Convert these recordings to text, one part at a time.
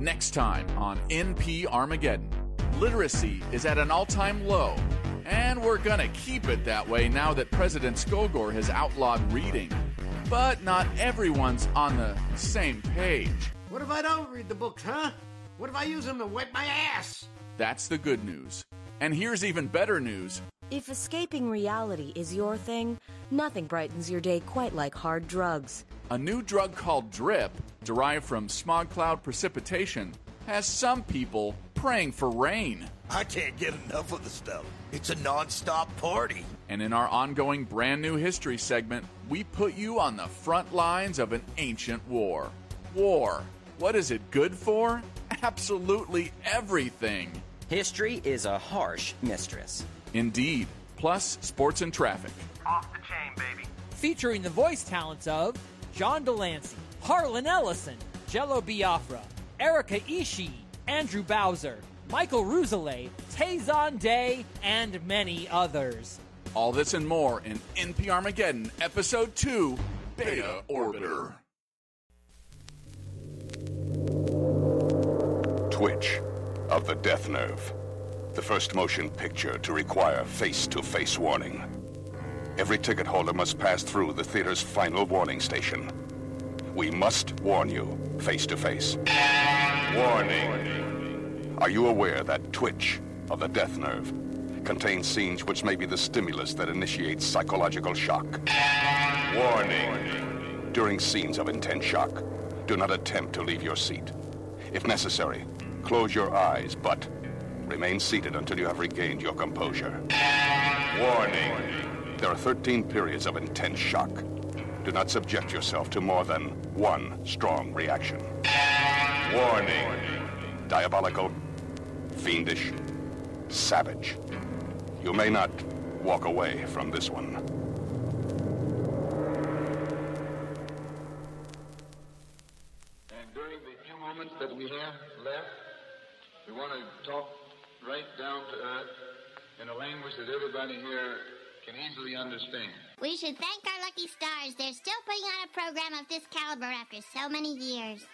Next time on NP Armageddon, literacy is at an all time low, and we're gonna keep it that way now that President Skogor has outlawed reading. But not everyone's on the same page. What if I don't read the books, huh? What if I use them to wipe my ass? That's the good news. And here's even better news If escaping reality is your thing, nothing brightens your day quite like hard drugs. A new drug called DRIP, derived from smog cloud precipitation, has some people praying for rain. I can't get enough of the stuff. It's a non-stop party. And in our ongoing brand new history segment, we put you on the front lines of an ancient war. War. What is it good for? Absolutely everything. History is a harsh mistress. Indeed. Plus, sports and traffic. Off the chain, baby. featuring the voice talents of John de Lancie, Harlan Ellison, Jello Biafra, Erika Ishii, Andrew Bowser, Michael Ruzelay, Tazon Day, and many others. All this and more in NP Armageddon, Episode 2 Beta Orbiter. Twitch of the Death Nerve. The first motion picture to require face-to-face warning. Every ticket holder must pass through the theater's final warning station. We must warn you face-to-face. Warning. Are you aware that Twitch of the Death Nerve contains scenes which may be the stimulus that initiates psychological shock? Warning. During scenes of intense shock, do not attempt to leave your seat. If necessary, close your eyes, but remain seated until you have regained your composure. Warning. There are 13 periods of intense shock. Do not subject yourself to more than one strong reaction. Warning. Diabolical, fiendish, savage. You may not walk away from this one. And during the few moments that we have left, we want to talk right down to earth in a language that everybody here can easily understand. We should thank our lucky stars. They're still putting on a program of this caliber after so many years.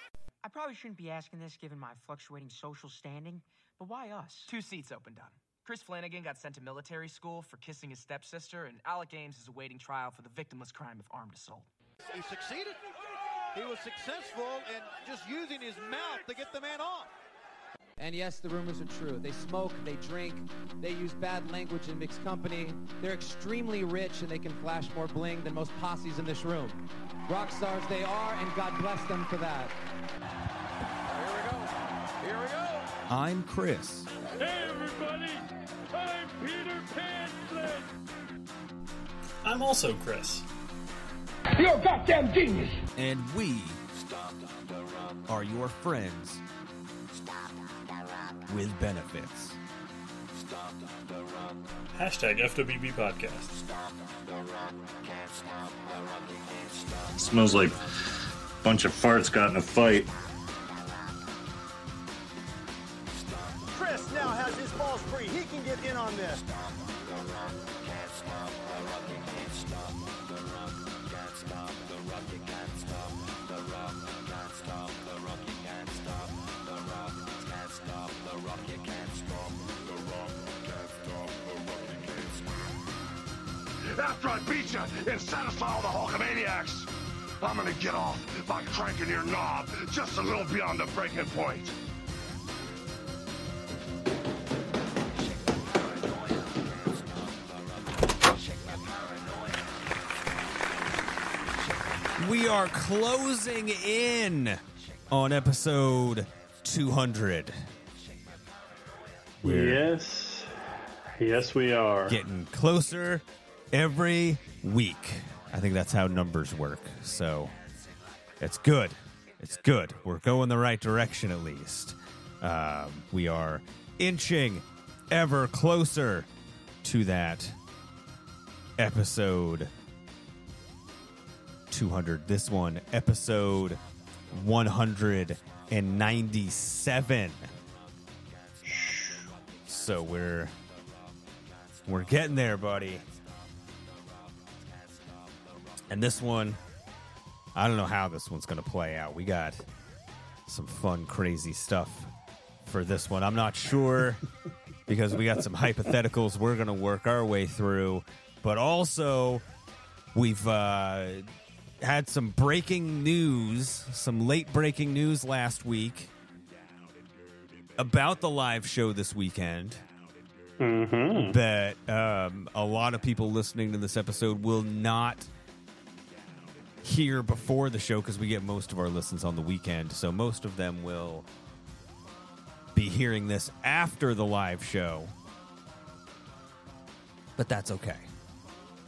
I probably shouldn't be asking this given my fluctuating social standing, but why us? Two seats opened up. Chris Flanagan got sent to military school for kissing his stepsister, and Alec Ames is awaiting trial for the victimless crime of armed assault. He succeeded. He was successful in just using his mouth to get the man off. And yes, the rumors are true. They smoke, they drink, they use bad language in mixed company. They're extremely rich and they can flash more bling than most posses in this room. Rock stars they are, and God bless them for that. Here we go. Here we go. I'm Chris. Hey, everybody. I'm Peter Pantlet. I'm also Chris. You're a goddamn genius. And we are your friends with benefits. Hashtag FWB Podcast. Smells like a bunch of farts got in a fight. Chris now has his balls free. He can get in on this. After I beat you and satisfy all the Hulkamaniacs, I'm gonna get off by cranking your knob just a little beyond the breaking point. We are closing in on episode 200. Yes. Yes, we are. Getting closer every week. I think that's how numbers work. So it's good. It's good. We're going the right direction at least. Um, we are inching ever closer to that episode 200. This one, episode 197. So we're we're getting there, buddy. And this one, I don't know how this one's going to play out. We got some fun, crazy stuff for this one. I'm not sure because we got some hypotheticals we're going to work our way through, but also we've uh, had some breaking news, some late breaking news last week about the live show this weekend. Mm-hmm. That um, a lot of people listening to this episode will not hear before the show because we get most of our listens on the weekend. So most of them will be hearing this after the live show. But that's okay.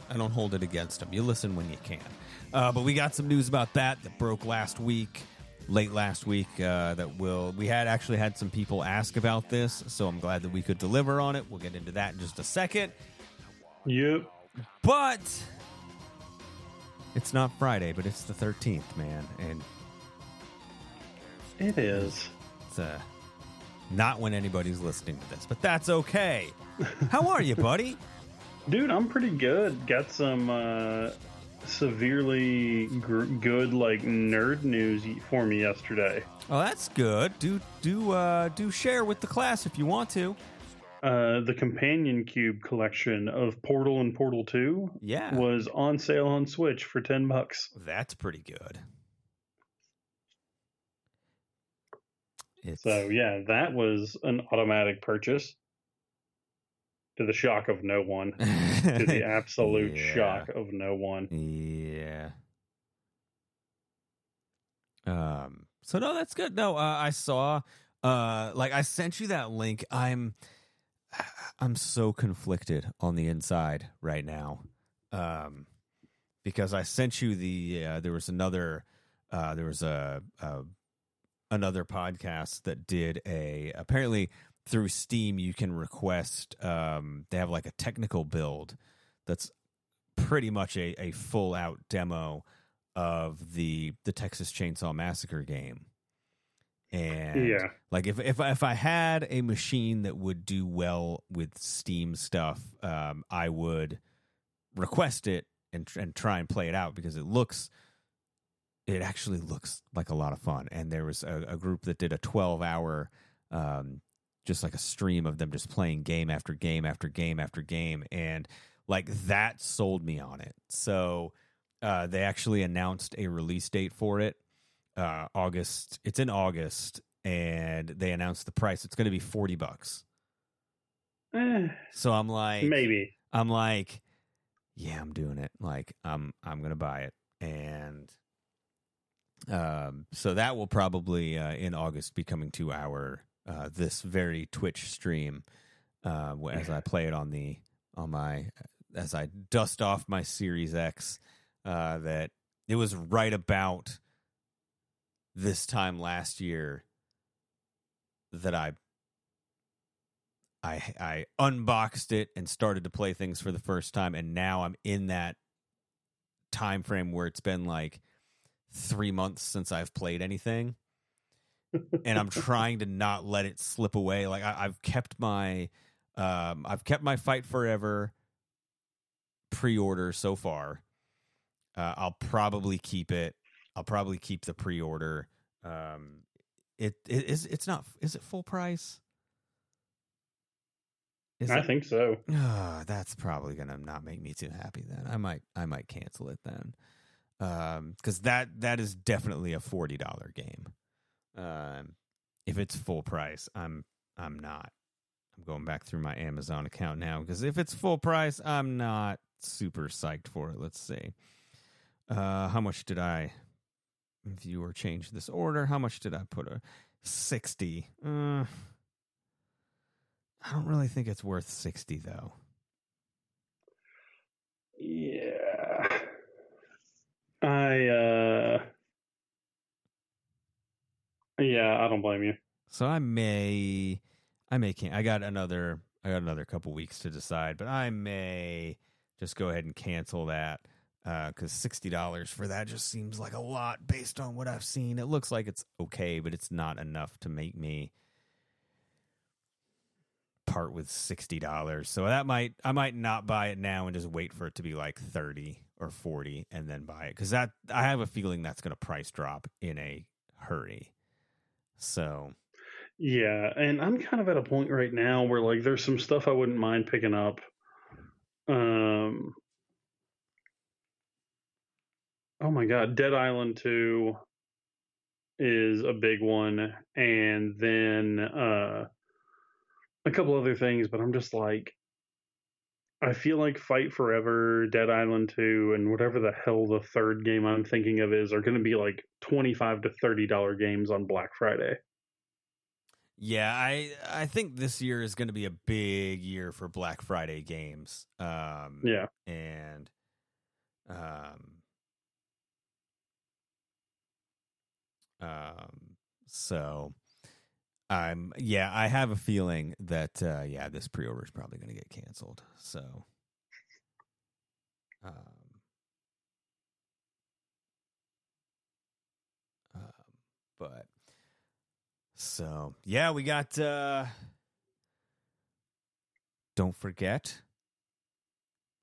I don't hold it against them. You listen when you can. Uh, but we got some news about that that broke last week, late last week. Uh, that will we had actually had some people ask about this, so I'm glad that we could deliver on it. We'll get into that in just a second. Yep. But it's not Friday, but it's the 13th, man, and It is. it's uh, not when anybody's listening to this, but that's okay. How are you, buddy? Dude, I'm pretty good. Got some uh, severely gr- good like nerd news for me yesterday. Oh, that's good. Do do uh, do share with the class if you want to. Uh, the companion cube collection of Portal and Portal Two, Yeah. was on sale on Switch for ten bucks. That's pretty good. It's, So yeah, that was an automatic purchase. To the shock of no one. to the absolute Yeah. shock of no one. Yeah. Um. So no, that's good. No, uh, I saw. Uh, like I sent you that link. I'm. I'm so conflicted on the inside right now. Um, because I sent you the. Uh, there was another. Uh, there was a, a another podcast that did a apparently through Steam you can request um they have like a technical build that's pretty much a, a full out demo of the the Texas Chainsaw Massacre game. And Yeah. like if if if I had a machine that would do well with Steam stuff, um, I would request it and and try and play it out because it looks it actually looks like a lot of fun. And there was a, a group that did a 12 hour, um, just like a stream of them just playing game after game after game after game. And like that sold me on it. So uh, they actually announced a release date for it. Uh, August. It's in August, and they announced the price. It's going to be forty bucks. Eh, So I'm like, maybe. I'm like, yeah, I'm doing it. Like, I'm I'm gonna buy it, and um, so that will probably uh, in August be coming to our uh, this very Twitch stream uh, as I play it on the on my as I dust off my Series X. Uh, that it was right about this time last year that I I I unboxed it and started to play things for the first time and now I'm in that time frame where it's been like 3 months since I've played anything and I'm trying to not let it slip away like I, I've kept my um I've kept my fight forever pre-order so far uh, I'll probably keep it I'll probably keep the pre-order um it, it is it's not is it full price Is I it- think so. Ah, that's probably gonna not make me too happy. Then I might I might cancel it then, um, because that that is definitely a forty dollar game. Um, if it's full price, I'm I'm not. I'm going back through my Amazon account now because if it's full price, I'm not super psyched for it. Let's see. Uh, how much did I view or change this order? How much did I put a sixty? Uh, I don't really think it's worth 60 though. Yeah. I uh Yeah, I don't blame you. So I may I may can I got another I got another couple weeks to decide, but I may just go ahead and cancel that uh cuz $60 for that just seems like a lot based on what I've seen. It looks like it's okay, but it's not enough to make me part with $60. So that might I might not buy it now and just wait for it to be like 30 or 40 and then buy it cuz that I have a feeling that's going to price drop in a hurry. So Yeah, and I'm kind of at a point right now where like there's some stuff I wouldn't mind picking up. Um Oh my god, Dead Island 2 is a big one and then uh a couple other things, but I'm just like I feel like Fight Forever, Dead Island 2, and whatever the hell the third game I'm thinking of is are going to be like 25 to 30 dollar games on Black Friday. Yeah, I I think this year is going to be a big year for Black Friday games. Um, Yeah. and um, um, so I'm yeah, I have a feeling that uh, yeah, this pre-order is probably going to get canceled. So, um, um, but so yeah, we got. uh Don't forget,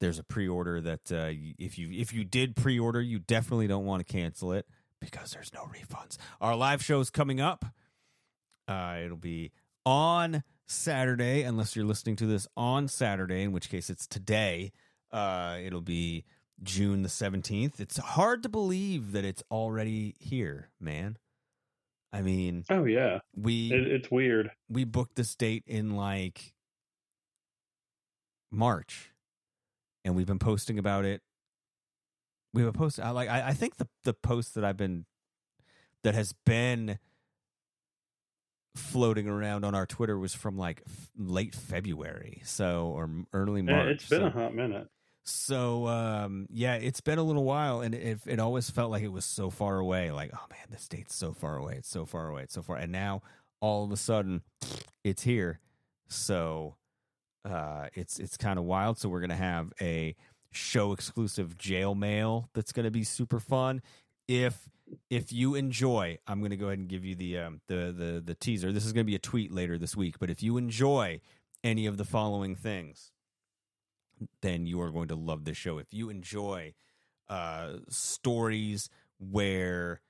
there's a pre-order that uh, if you if you did pre-order, you definitely don't want to cancel it because there's no refunds. Our live show's coming up. Uh, it'll be on Saturday, unless you're listening to this on Saturday, in which case it's today. Uh, it'll be June the 17th. It's hard to believe that it's already here, man. I mean, Oh yeah, we it, it's weird. we booked this date in like March, and we've been posting about it. We've been posting. I like. I, I think the the post that I've been that has been floating around on our Twitter was from like f- late February, so or early March. it's been so, a hot minute. so um, yeah, it's been a little while, and it, it always felt like it was so far away. Like, oh man, this date's so far away. It's so far away. It's so far. And now all of a sudden, it's here. So uh, it's it's kind of wild. So we're gonna have a show exclusive jail mail that's gonna be super fun. If if you enjoy, I'm gonna go ahead and give you the um, the the the teaser. This is gonna be a tweet later this week. But if you enjoy any of the following things then you are going to love this show. If you enjoy uh, stories where,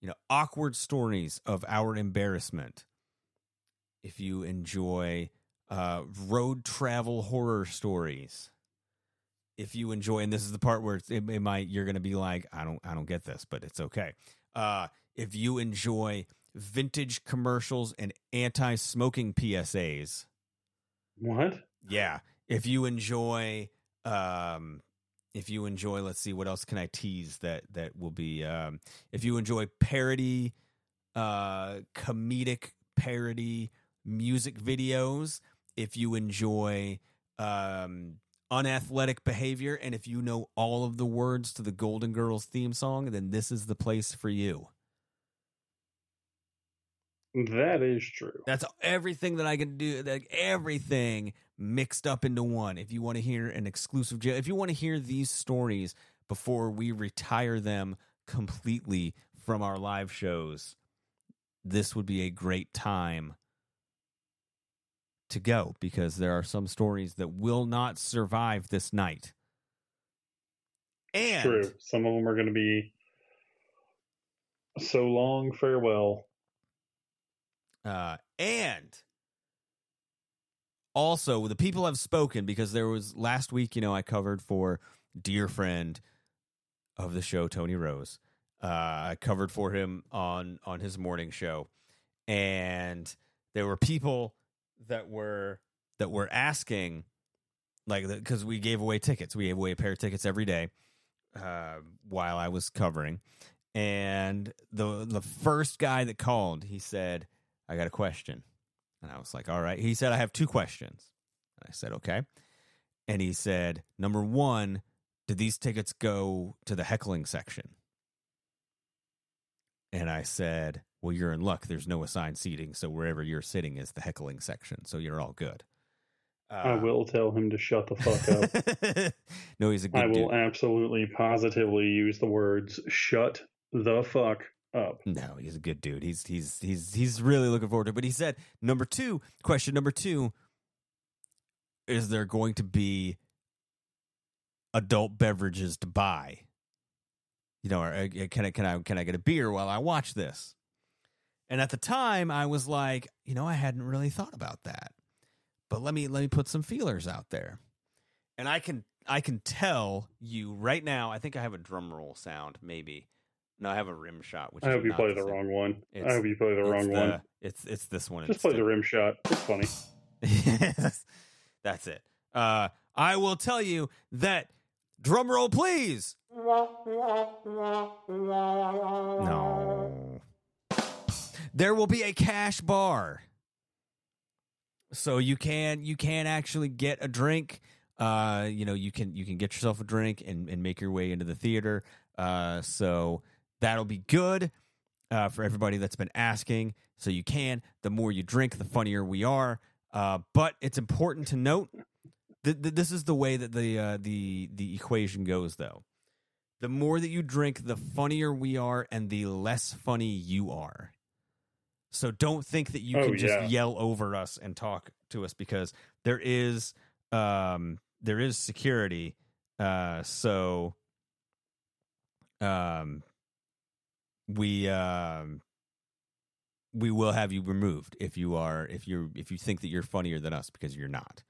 you know, awkward stories of our embarrassment, if you enjoy uh, road travel horror stories, if you enjoy, and this is the part where it, it might you're going to be like, I don't, I don't get this, but it's okay. Uh, if you enjoy vintage commercials and anti-smoking PSAs, What? yeah. If you enjoy um if you enjoy let's see what else can I tease that that will be um if you enjoy parody uh comedic parody music videos, if you enjoy um unathletic behavior and if you know all of the words to the Golden Girls theme song, then this is the place for you. That is true. That's everything that I can do. Like everything mixed up into one. If you want to hear an exclusive jail, if you want to hear these stories before we retire them completely from our live shows, this would be a great time to go because there are some stories that will not survive this night. And True. Some of them are going to be so long farewell. Uh, and also, the people have spoken because there was last week, you know, I covered for dear friend of the show, Tony Rose. Uh, I covered for him on on his morning show, and there were people that were that were asking, like, because we gave away tickets, we gave away a pair of tickets every day uh, while I was covering, and the the first guy that called, he said, "I got a question," and I was like, "All right." He said, "I have two questions." And I said, "Okay," and he said, "Number one, did these tickets go to the heckling section?" And I said, "Well, you're in luck. There's no assigned seating, so wherever you're sitting is the heckling section, so you're all good." I Uh, will tell him to shut the fuck up. no, he's a good I will dude. absolutely positively use the words shut the fuck up. No, he's a good dude. He's he's he's he's really looking forward to it. But he said number two question number two is there going to be adult beverages to buy? You know, uh, can I can I can I get a beer while I watch this? And at the time, I was like, you know, I hadn't really thought about that. But let me let me put some feelers out there. And I can I can tell you right now. I think I have a drum roll sound, maybe. No, I have a rim shot. Which I is hope you not play the same. wrong one. I hope you play the wrong the- one. It's it's this one. Just play the rim shot. It's funny. Yes, that's it. Uh, I will tell you that. Drum roll, please. No. There will be a cash bar. So you can you can actually get a drink. Uh, you know, you can you can get yourself a drink and, and make your way into the theater. Uh, so that'll be good uh, for everybody that's been asking. So you can. The more you drink, the funnier we are. Uh, but it's important to note that, that this is the way that the uh, the the equation goes, though. The more that you drink, the funnier we are, and the less funny you are. So don't think that you Oh, can just yeah. yell over us and talk to us because there is um there is security. Uh so um we um we will have you removed if you are if you're if you think that you're funnier than us because you're not.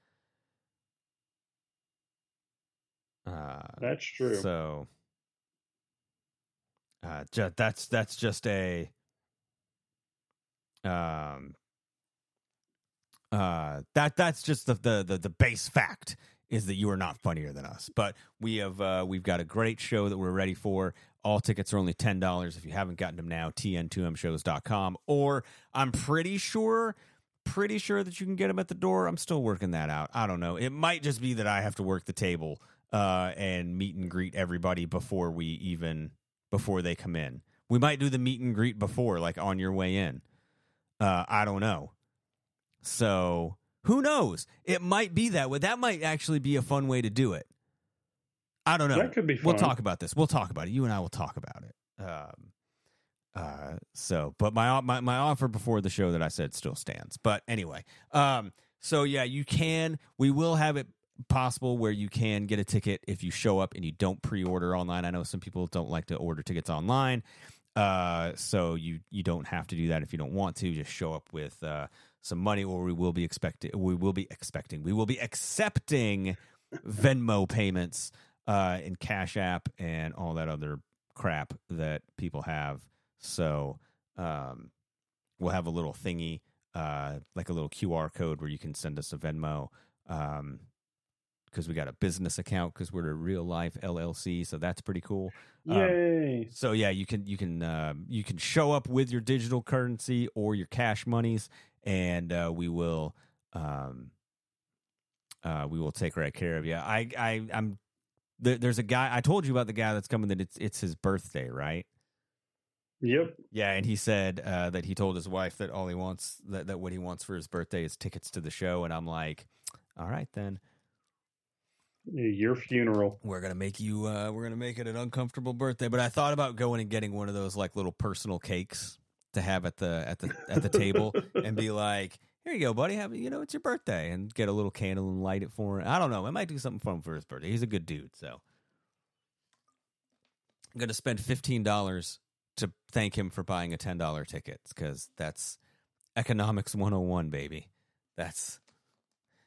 Uh That's true. So uh ju- that's that's just a um uh that that's just the, the the the base fact is that you are not funnier than us. But we have uh we've got a great show that we're ready for. All tickets are only $10 if you haven't gotten them now tn2mshows.com or i'm pretty sure pretty sure that you can get them at the door. I'm still working that out. I don't know. It might just be that i have to work the table uh and meet and greet everybody before we even before they come in. We might do the meet and greet before like on your way in uh, I don't know. So who knows? It might be that way. That might actually be a fun way to do it. I don't know. That could be fun. We'll talk about this. We'll talk about it. You and I will talk about it. Um, uh, so, but my my my offer before the show that I said still stands. But anyway, um, so yeah, you can. We will have it possible where you can get a ticket if you show up and you don't pre-order online. I know some people don't like to order tickets online. Uh, so you you don't have to do that if you don't want to. Just show up with uh, some money, or we will be expecting. We will be expecting. We will be accepting Venmo payments uh, and Cash App and all that other crap that people have. So um, we'll have a little thingy, uh, like a little QR code where you can send us a Venmo. Um, because we got a business account because we're a real life LLC, so that's pretty cool. Um, Yay! so yeah, you can you can um, you can show up with your digital currency or your cash monies, and uh, we will um, uh, we will take right care of you. I I I'm there, there's a guy I told you about the guy that's coming that it's it's his birthday, right? Yep. Yeah, and he said uh, that he told his wife that all he wants that, that what he wants for his birthday is tickets to the show, and I'm like, all right then. Your funeral. We're gonna make you. Uh, we're gonna make it an uncomfortable birthday. But I thought about going and getting one of those like little personal cakes to have at the at the at the table, and be like, "Here you go, buddy. Have you know it's your birthday," and get a little candle and light it for him. I don't know. I might do something fun for his birthday. He's a good dude, so I'm gonna spend fifteen dollars to thank him for buying a ten dollar ticket because that's economics one hundred and one, baby. That's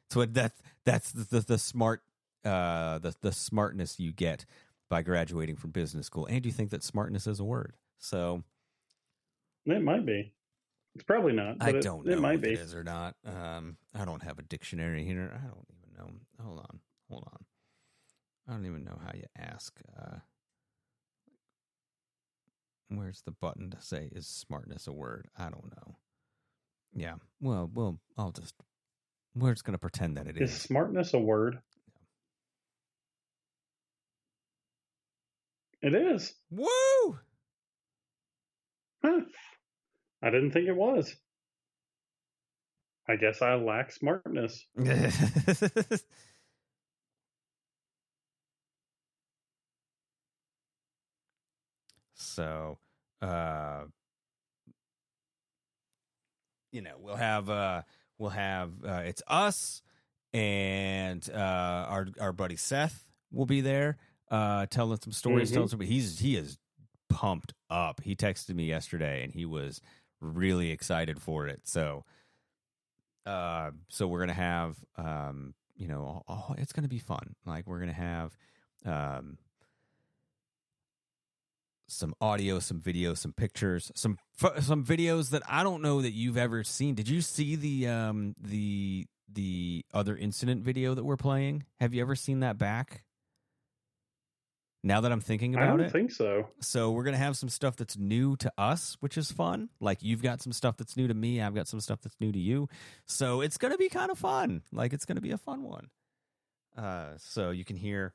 that's what that that's the, the, the smart uh the the smartness you get by graduating from business school. And you think that smartness is a word? So It might be. It's probably not. i but it- don't it, know might if be. it is or not. Um i don't have a dictionary here. I don't even know. Hold on. Hold on. I don't even know how you ask uh where's the button to say is smartness a word? I don't know. Yeah. Well well i'll just we're just going to pretend that it Is is. smartness a word? It is. Woo! Huh. I didn't think it was. I guess I lack smartness. So, uh, you know, we'll have uh, we'll have uh, it's us and uh, our our buddy Seth will be there, uh, telling some stories. Mhm. Telling some, he's he is pumped up. He texted me yesterday and he was really excited for it. So, uh, so we're gonna have, um, you know, oh, it's gonna be fun. Like we're gonna have, um, some audio, some video, some pictures, some some videos that I don't know that you've ever seen. Did you see the um the the other incident video that we're playing? Have you ever seen that back? Now that I'm thinking about it, I don't it, think so. so we're gonna have some stuff that's new to us, which is fun. Like you've got some stuff that's new to me, I've got some stuff that's new to you. So it's gonna be kind of fun. Like it's gonna be a fun one. Uh, so you can hear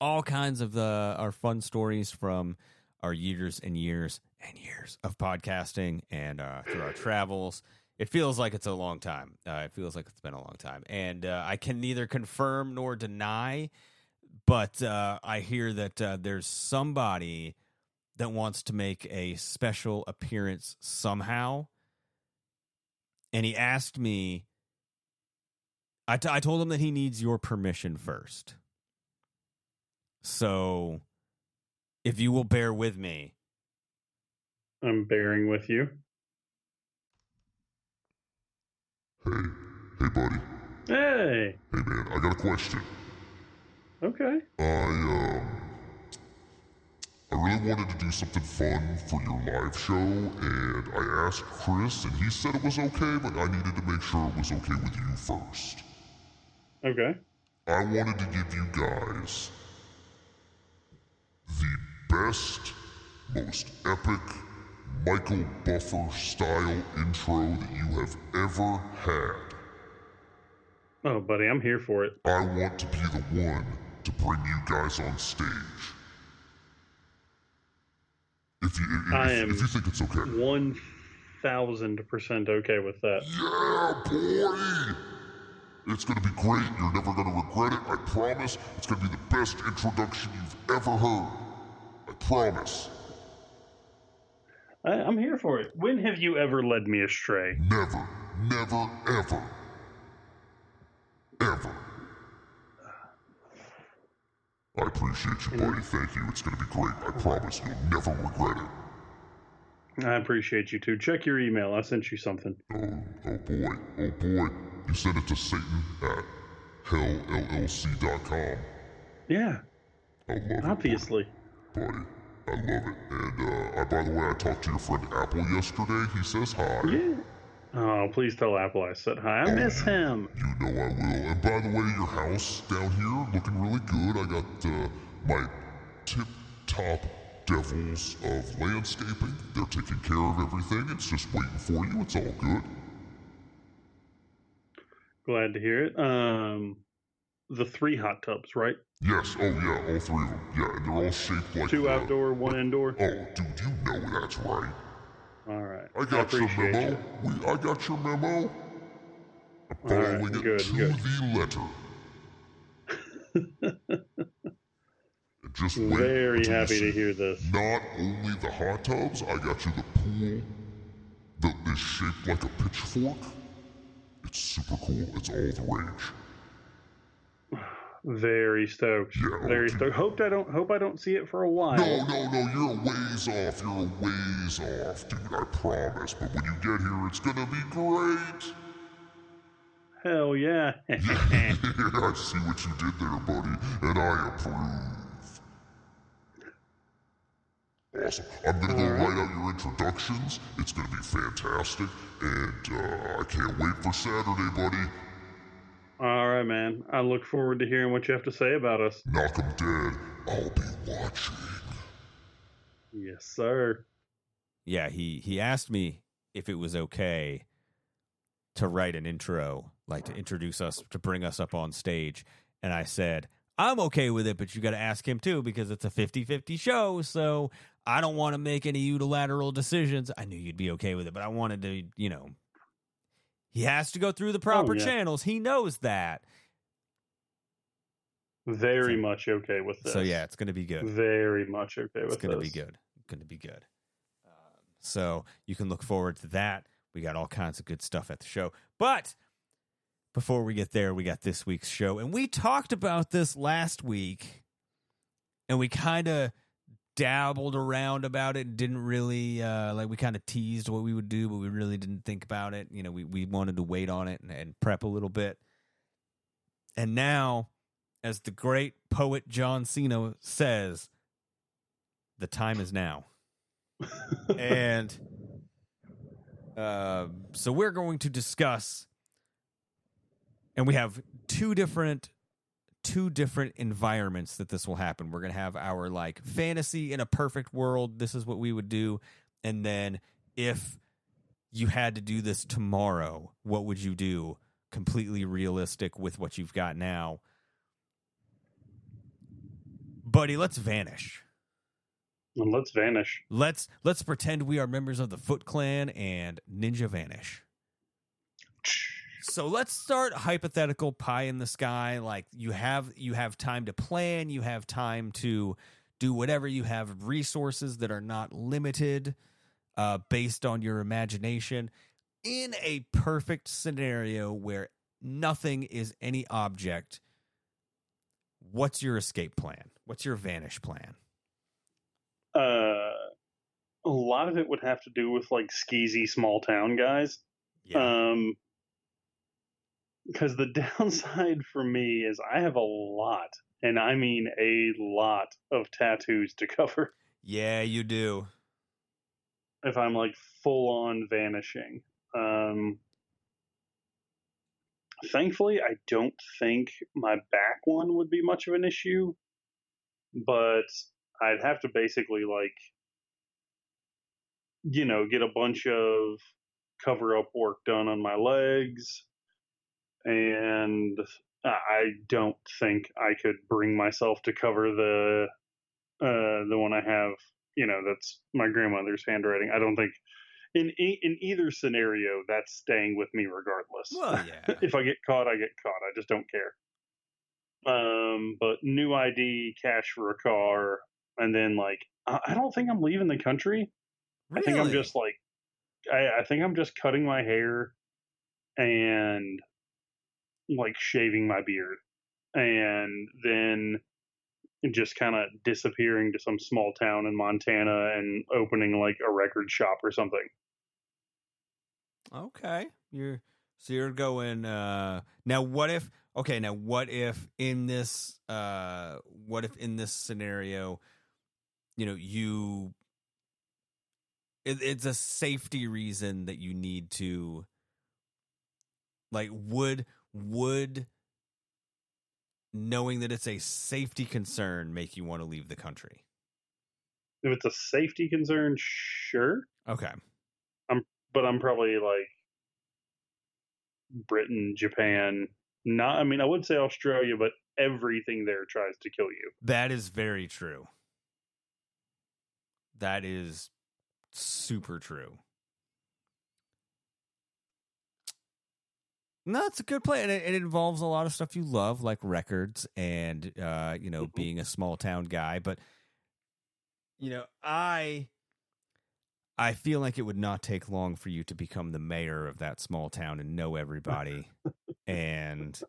all kinds of the our fun stories from our years and years and years of podcasting and uh, through our travels. It feels like it's a long time. Uh, it feels like it's been a long time, and uh, I can neither confirm nor deny. But uh, I hear that uh, there's somebody that wants to make a special appearance somehow, and he asked me. I, t- I told him that he needs your permission first. So, if you will bear with me, I'm bearing with you. Hey, hey, buddy. Hey. Hey, man, I got a question. Okay. I, um. I really wanted to do something fun for your live show, and I asked Chris, and he said it was okay, but I needed to make sure it was okay with you first. Okay. I wanted to give you guys the best, most epic Michael Buffer style intro that you have ever had. Oh, buddy, I'm here for it. I want to be the one to bring you guys on stage. If you, if, I am if you think it's okay. One thousand percent okay with that. Yeah, boy! It's gonna be great. You're never gonna regret it. I promise. It's gonna be the best introduction you've ever heard. I promise. I, I'm here for it. When have you ever led me astray? Never, never, ever. Ever. I appreciate you, buddy. Thank you. It's gonna be great. I promise. You'll never regret it. I appreciate you too. Check your email. I sent you something. Oh, oh boy. Oh boy. You sent it to Satan at hellllc.com. Yeah. I love it. Obviously. Buddy. I love it. And, uh, I, by the way, I talked to your friend Apple yesterday. He says hi. Yeah. Oh, please tell Apple I said hi. I miss him. You know I will. And by the way, your house down here looking really good. I got uh, my tip top devils of landscaping. They're taking care of everything. It's just waiting for you. It's all good. Glad to hear it. Um, the three hot tubs, right? Yes. Oh yeah, all three of them. Yeah, and they're all shaped like Two uh, outdoor, one indoor. Oh, dude, you know that's right. All right. I got your memo. you. We, I got your memo. I'm following it good, to good. the letter. Just wait Very happy to hear this. Not only the hot tubs, I got you the pool that is shaped like a pitchfork. It's super cool. It's all the rage. Very stoked. Yeah, Very stoked. Hoped I don't. Hope I don't see it for a while. No, no, no, you're a ways off. You're a ways off, dude. I promise. But when you get here, it's gonna be great. Hell yeah. yeah, I see what you did there, buddy, and I approve. Awesome. I'm gonna go write out your introductions. It's gonna be fantastic, and uh, I can't wait for Saturday, buddy. All right, man. I look forward to hearing what you have to say about us. Knock 'em dead. I'll be watching. Yes, sir. yeah, he he asked me if it was okay to write an intro, like to introduce us, to bring us up on stage, and I said I'm okay with it, but you got to ask him too because it's a 50-50 show, so I don't want to make any unilateral decisions. I knew you'd be okay with it, but I wanted to, you know, he has to go through the proper Oh, yeah. channels. He knows that. Very much okay with this. So yeah, it's going to be good. Very much okay with It's going to be good. Going to be good. Um, so you can look forward to that. We got all kinds of good stuff at the show. But before we get there, we got this week's show. And we talked about this last week and we kind of dabbled around about it didn't really uh like we kind of teased what we would do but we really didn't think about it. You know we, we wanted to wait on it and, and prep a little bit. And now as the great poet john cena says the time is now. And uh, so we're going to discuss and we have two different two different environments that this will happen. We're going to have our like fantasy in a perfect world, this is what we would do. And then if you had to do this tomorrow, what would you do? Completely realistic with what you've got now. Buddy, let's vanish. Let's vanish. Let's let's pretend we are members of the Foot Clan and Ninja Vanish. So let's start hypothetical pie in the sky. Like you have you have time to plan, you have time to do whatever. You have resources that are not limited, uh, based on your imagination. In a perfect scenario where nothing is any object, what's your escape plan? What's your vanish plan? Uh, a lot of it would have to do with like skeezy small town guys. Yeah. Um, because the downside for me is I have a lot, and I mean a lot of tattoos to cover. Yeah, you do. If I'm like full on vanishing. Um, thankfully, I don't think my back one would be much of an issue, but I'd have to basically like, you know, get a bunch of cover up work done on my legs and I don't think I could bring myself to cover the uh, the one I have. You know, that's my grandmother's handwriting. I don't think in in either scenario that's staying with me regardless. Well, yeah. if I get caught, I get caught. I just don't care. Um, but new ID, cash for a car, and then like I, I don't think I'm leaving the country. I think I'm just like I, I think I'm just cutting my hair and like shaving my beard and then just kind of disappearing to some small town in Montana and opening like a record shop or something. Okay. You're so you're going uh now what if okay, now what if in this uh what if in this scenario you know you it, it's a safety reason that you need to like would would knowing that it's a safety concern make you want to leave the country? If it's a safety concern, sure. Okay. I'm but I'm probably like Britain, Japan, not I mean I would say Australia, but everything there tries to kill you. That is very true. That is super true. No, it's a good plan. It, it involves a lot of stuff you love, like records and uh, you know, being a small town guy. But you know, I I feel like it would not take long for you to become the mayor of that small town and know everybody. and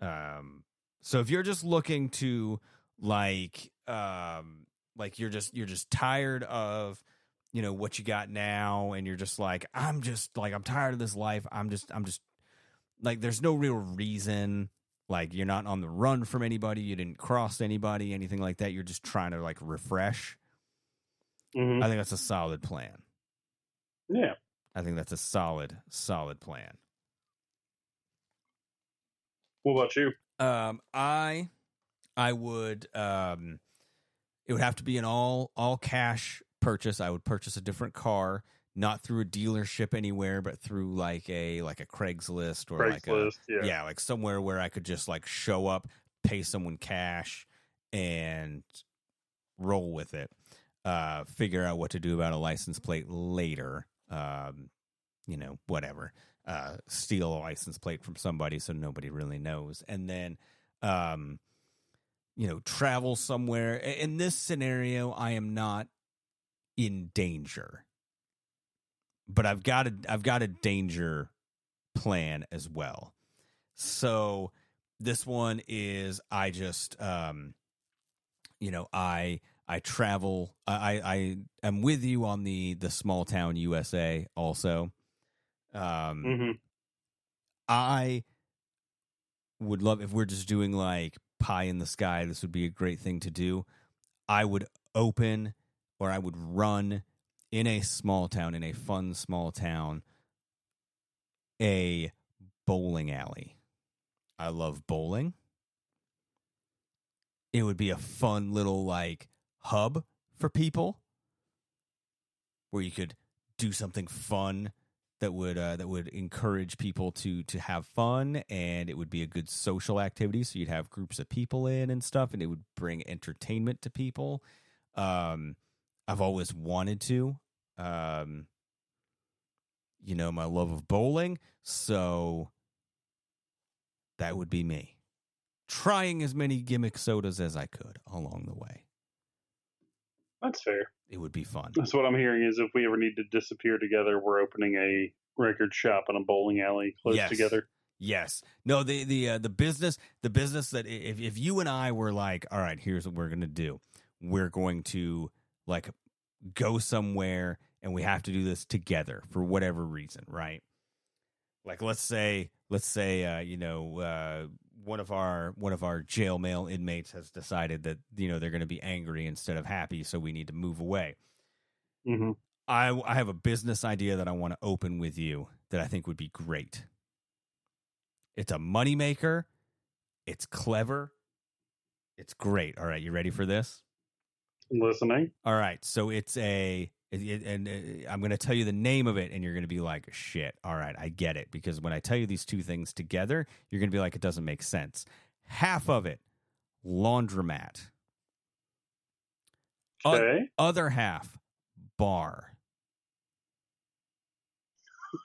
um so if you're just looking to like um like you're just you're just tired of you know what you got now and you're just like I'm just like I'm tired of this life. I'm just I'm just like there's no real reason like you're not on the run from anybody, you didn't cross anybody, anything like that. You're just trying to like refresh. Mhm. I think that's a solid plan. Yeah. I think that's a solid, solid plan. What about you? Um, I, I would, um, it would have to be an all all cash purchase. I would purchase a different car, not through a dealership anywhere, but through like a like a Craigslist or like a Craigslist, yeah. like somewhere where I could just like show up, pay someone cash, and roll with it. Uh, figure out what to do about a license plate later. Um, you know, whatever. Uh, steal a license plate from somebody so nobody really knows, and then, um, you know, travel somewhere. In this scenario, I am not in danger, but I've got a I've got a danger plan as well. So this one is I just um, you know I I travel. I, I I am with you on the the small town USA also. Um, hmm I would love if we're just doing like pie in the sky. This would be a great thing to do. I would open or I would run in a small town, in a fun small town, a bowling alley. I love bowling. It would be a fun little like hub for people where you could do something fun that would uh, that would encourage people to to have fun and it would be a good social activity so you'd have groups of people in and stuff and it would bring entertainment to people um i've always wanted to um you know my love of bowling so that would be me trying as many gimmick sodas as i could along the way That's fair. it would be fun That's what I'm hearing is if we ever need to disappear together, we're opening a record shop and a bowling alley close Yes. together. Yes. No, the the uh, the business the business that if if you and I were like, all right, here's what we're going to do. We're going to like go somewhere and we have to do this together for whatever reason, right? Like let's say let's say uh, you know uh, one of our one of our jail mail inmates has decided that you know they're going to be angry instead of happy, so we need to move away. hmm I I have a business idea that I want to open with you that I think would be great. It's a moneymaker. It's clever. It's great. All right, you ready for this? Listening. All right, so it's a it, it- and uh, I'm going to tell you the name of it, and you're going to be like, "Shit!" All right, I get it because when I tell you these two things together, you're going to be like, "It doesn't make sense." Half of it, laundromat. O- Okay. other half, bar.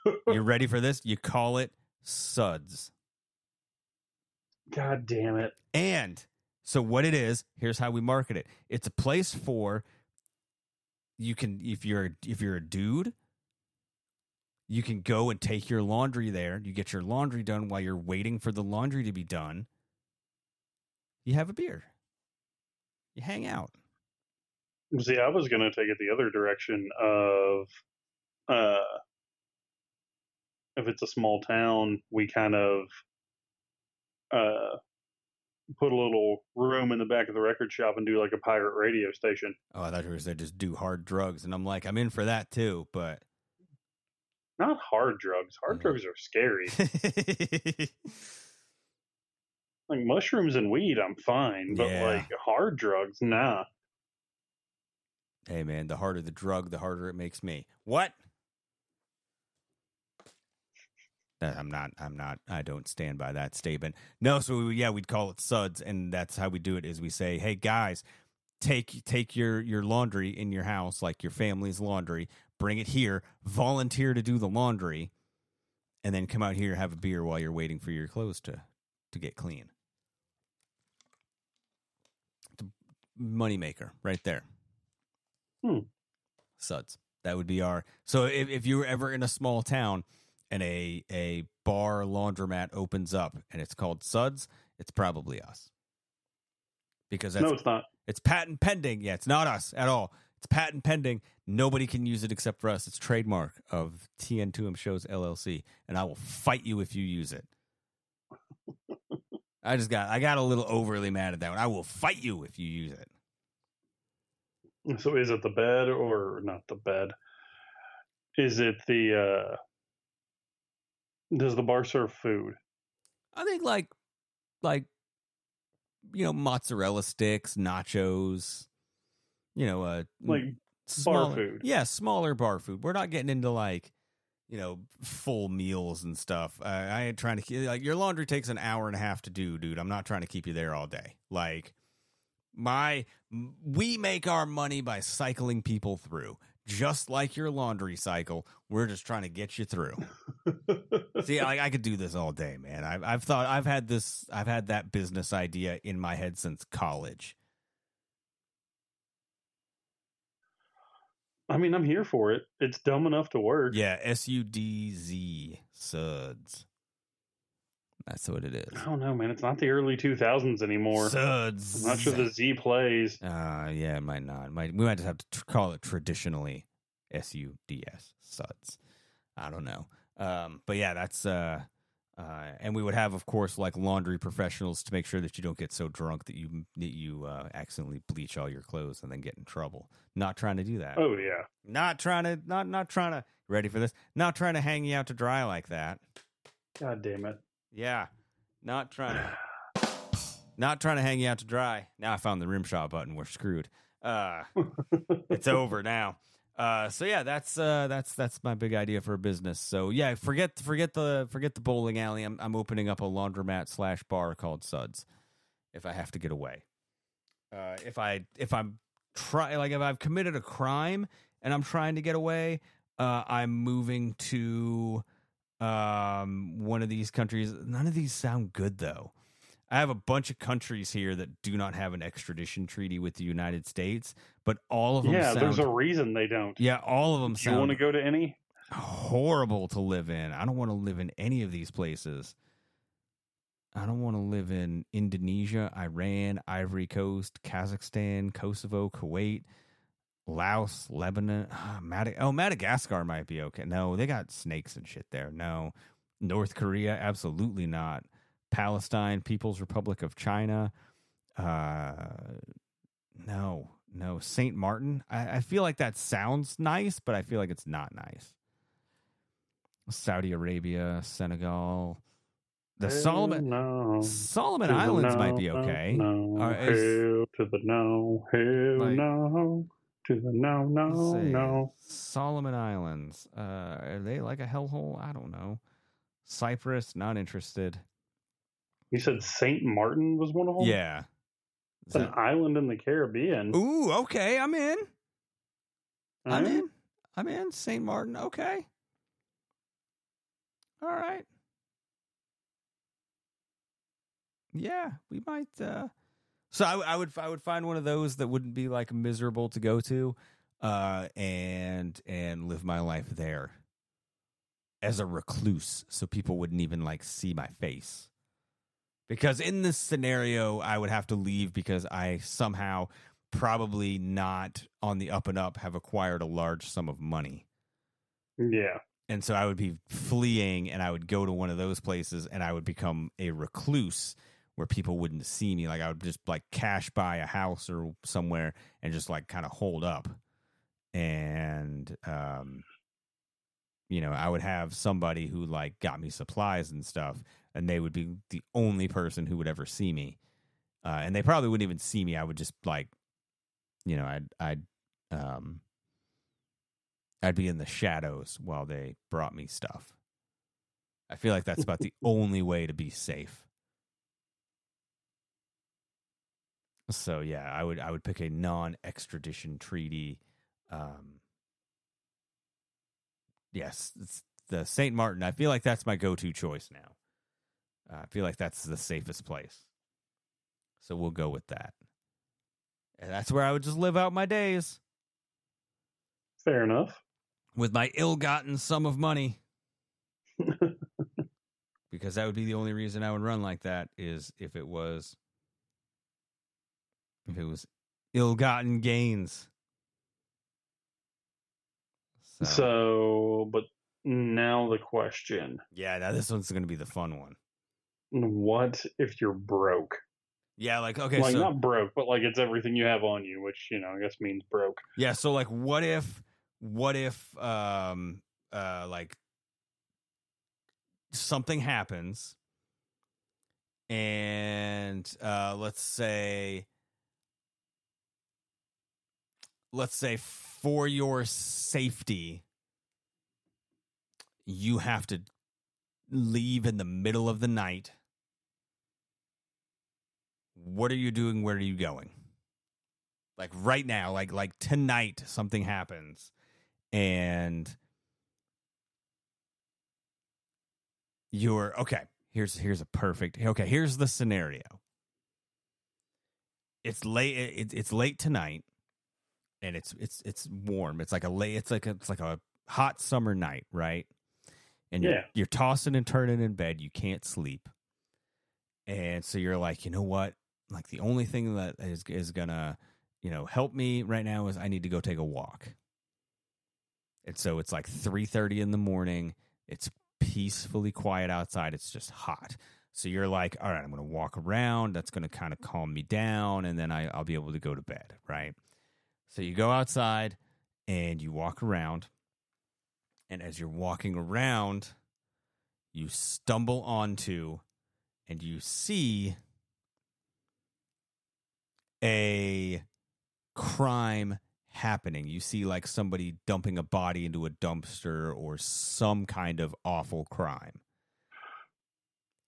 you ready for this? You call it suds. God damn it. And so what it is, here's how we market it. It's a place for you can if you're if you're a dude, you can go and take your laundry there. You get your laundry done while you're waiting for the laundry to be done. You have a beer. You hang out. See, I was going to take it the other direction of, uh, if it's a small town, we kind of, uh, put a little room in the back of the record shop and do like a pirate radio station. Oh, I thought you were saying just do hard drugs, and I'm like, I'm in for that too, but Not hard drugs. Hard mm. drugs are scary. like mushrooms and weed, I'm fine, but Yeah. like hard drugs, nah. hey man, the harder the drug, the harder it makes me. What? Uh, I'm not. I'm not. I don't stand by that statement. No. So we, yeah, we'd call it suds, and that's how we do it. Is we say, hey guys, take take your your laundry in your house, like your family's laundry, bring it here, volunteer to do the laundry, and then come out here have a beer while you're waiting for your clothes to to get clean. A moneymaker right there. Hmm. Suds. That would be our. So if, if you were ever in a small town and a a bar laundromat opens up and it's called Suds, it's probably us. Because No, it's not. It's patent pending. Yeah, it's not us at all. It's patent pending. Nobody can use it except for us. It's trademark of TN2M Shows LLC, and I will fight you if you use it. I just got I got a little overly mad at that one. I will fight you if you use it. So is it the bed or not the bed? Is it the uh does the bar serve food? I think like like you know mozzarella sticks, nachos, you know, uh Like bar food. Yeah, smaller bar food. We're not getting into like you know full meals and stuff. Uh, I ain't trying to keep like your laundry takes an hour and a half to do, dude. I'm not trying to keep you there all day. Like my we make our money by cycling people through. Just like your laundry cycle, we're just trying to get you through. See, like I could do this all day, man. I've I've thought I've had this I've had that business idea in my head since college. I mean, I'm here for it. It's dumb enough to work. Yeah, S U D Z suds. That's what it is. I don't know, man. It's not the early 2000s anymore. Suds. I'm not sure the Z plays. Uh, yeah, it might not. It might we might just have to tr- call it traditionally S U D S suds. I don't know. Um, but yeah, that's uh, uh, and we would have, of course, like laundry professionals to make sure that you don't get so drunk that you that you uh, accidentally bleach all your clothes and then get in trouble. Not trying to do that. Oh yeah. Not trying to. Not not trying to. Ready for this? Not trying to hang you out to dry like that. God damn it. Yeah, not trying to. Not trying to hang you out to dry. Now I found the rim shot button. We're screwed. Uh, it's over now. Uh, so yeah, that's uh, that's that's my big idea for a business. So yeah, forget forget the forget the bowling alley. I'm I'm opening up a laundromat slash bar called Suds. If I have to get away, uh, if I if I'm try like if I've committed a crime and I'm trying to get away, uh, I'm moving to um one of these countries. None of these sound good though. I have a bunch of countries here that do not have an extradition treaty with the United States, but all of them Yeah, sound there's a reason they don't. yeah, all of them Do you want to go to any? horrible to live in. I don't want to live in any of these places. I don't want to live in Indonesia, Iran, Ivory Coast, Kazakhstan, Kosovo, Kuwait, Laos, Lebanon. ah, Mad- oh, Madagascar might be okay. No, they got snakes and shit there. No. North Korea, absolutely not. Palestine, People's Republic of China. Uh, no, no. St. Martin. I, I feel like that sounds nice, but I feel like it's not nice. Saudi Arabia, Senegal, the Solomon no. Solomon Islands no, might be okay. No, Or hell to the no, hell Like- no, to the no, no, no. Solomon Islands. Uh, are they like a hellhole? I don't know. Cyprus, not interested. You said Saint Martin was one of them. Yeah. it's an island in the Caribbean. Ooh, okay, I'm in. I'm in. I'm in. St. Martin, okay. All right. Yeah, we might. uh So I, I would I would find one of those that wouldn't be like miserable to go to, uh, and and live my life there as a recluse, so people wouldn't even like see my face. Because in this scenario, I would have to leave because I somehow, probably not on the up and up, have acquired a large sum of money. Yeah. And so I would be fleeing and I would go to one of those places and I would become a recluse where people wouldn't see me. Like I would just like cash buy a house or somewhere and just like kind of hold up. And, um, you know, I would have somebody who like got me supplies and stuff and they would be the only person who would ever see me. Uh, and they probably wouldn't even see me. I would just like, you know, I'd, I'd, um, I'd be in the shadows while they brought me stuff. I feel like that's about the only way to be safe. So yeah, I would I would pick a non-extradition treaty. Um, yes, it's the Saint Martin. I feel like that's my go-to choice now. Uh, I feel like that's the safest place. So we'll go with that. And that's where I would just live out my days Fair enough. with my ill-gotten sum of money. because that would be the only reason I would run like that is if it was if it was ill-gotten gains. So, but now the question: Yeah, now this one's going to be the fun one. What if you're broke? Yeah, like okay, like so not broke, but like it's everything you have on you, which you know I guess means broke. yeah, so like what if what if um uh like something happens and uh let's say let's say for your safety you have to leave in the middle of the night. What are you doing? Where are you going? Like right now like like tonight something happens and you're okay here's here's a perfect okay here's the scenario. It's late it, it's late tonight and it's it's it's warm it's like a late it's like a, it's like a hot summer night right and you're, Yeah. you're tossing and turning in bed you can't sleep and so you're like, you know what? Like the only thing that is is gonna you know help me right now is I need to go take a walk. And so it's like three thirty in the morning. It's peacefully quiet outside. It's just hot. So you're like, all right, I'm going to walk around. That's going to kind of calm me down, and then I, I'll be able to go to bed, right? So you go outside and you walk around, and as you're walking around, you stumble onto and you see a crime happening. You see like somebody dumping a body into a dumpster or some kind of awful crime.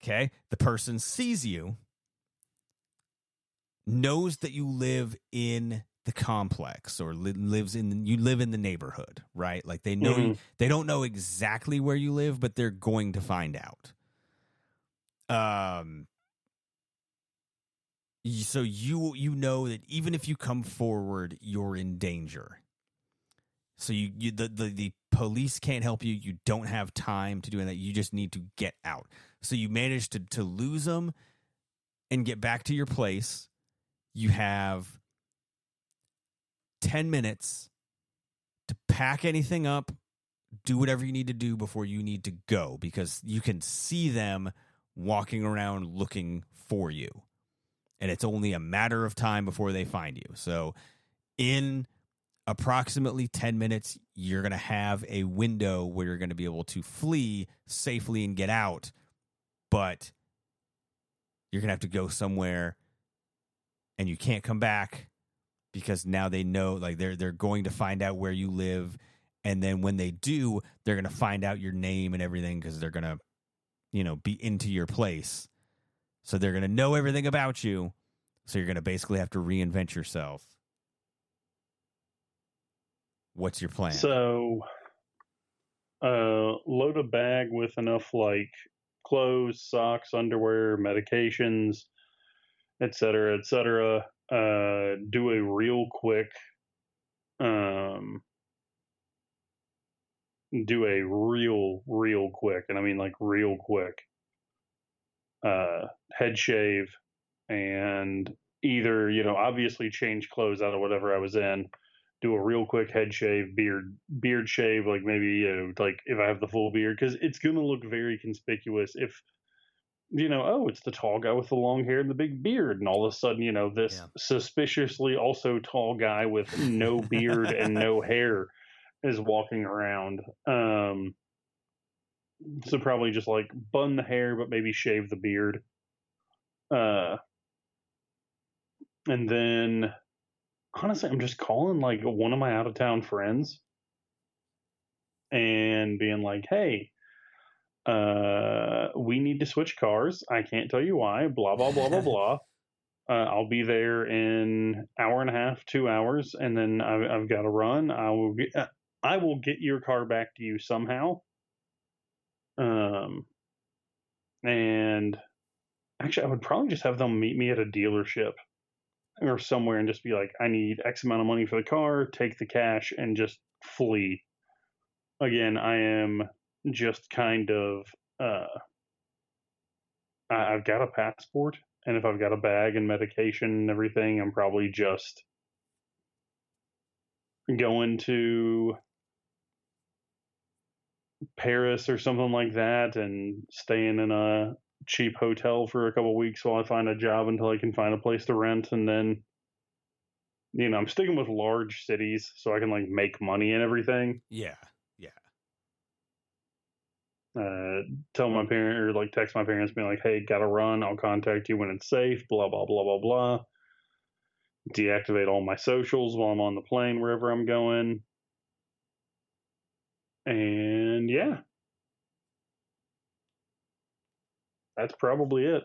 Okay? The person sees you, knows that you live in the complex or li- lives in you live in the neighborhood, right? Like they know Mhm. they don't know exactly where you live, but they're going to find out. Um so you you know that even if you come forward, you're in danger. So you, you the, the the police can't help you. You don't have time to do that. You just need to get out. So you manage to to lose them and get back to your place. You have 10 minutes to pack anything up, do whatever you need to do before you need to go because you can see them walking around looking for you. And it's only a matter of time before they find you. So, in approximately 10 minutes, you're going to have a window where you're going to be able to flee safely and get out. But you're going to have to go somewhere and you can't come back because now they know like they're they're going to find out where you live and then when they do they're going to find out your name and everything cuz they're going to you know be into your place so they're going to know everything about you so you're going to basically have to reinvent yourself what's your plan So, uh, load a bag with enough like clothes, socks, underwear, medications, etc., etc. Uh, do a real quick, um, do a real, real quick, and I mean like real quick, uh, head shave, and either you know obviously change clothes out of whatever I was in do a real quick head shave, beard beard shave, like maybe you know, like if I have the full beard, because it's gonna look very conspicuous if you know, oh, it's the tall guy with the long hair and the big beard, and all of a sudden, you know, this suspiciously also tall guy with no beard and no hair is walking around. Um, so probably just like bun the hair, but maybe shave the beard. Uh, and then honestly, I'm just calling like one of my out of town friends and being like, hey, uh, we need to switch cars. I can't tell you why. Blah blah blah blah blah. Uh, I'll be there in hour and a half, two hours, and then I've, I've got to run. I will get, uh, I will get your car back to you somehow. Um, and actually, I would probably just have them meet me at a dealership or somewhere and just be like, I need X amount of money for the car, take the cash, and just flee. Again, I am just kind of, uh, I, I've got a passport, and if I've got a bag and medication and everything, I'm probably just going to Paris or something like that and staying in a cheap hotel for a couple weeks while I find a job until I can find a place to rent and then you know, I'm sticking with large cities so I can like make money and everything. yeah yeah Uh tell my parent or like text my parents being like, Hey, gotta run, I'll contact you when it's safe, blah blah blah blah blah. Deactivate all my socials while I'm on the plane wherever I'm going. And yeah. That's probably it.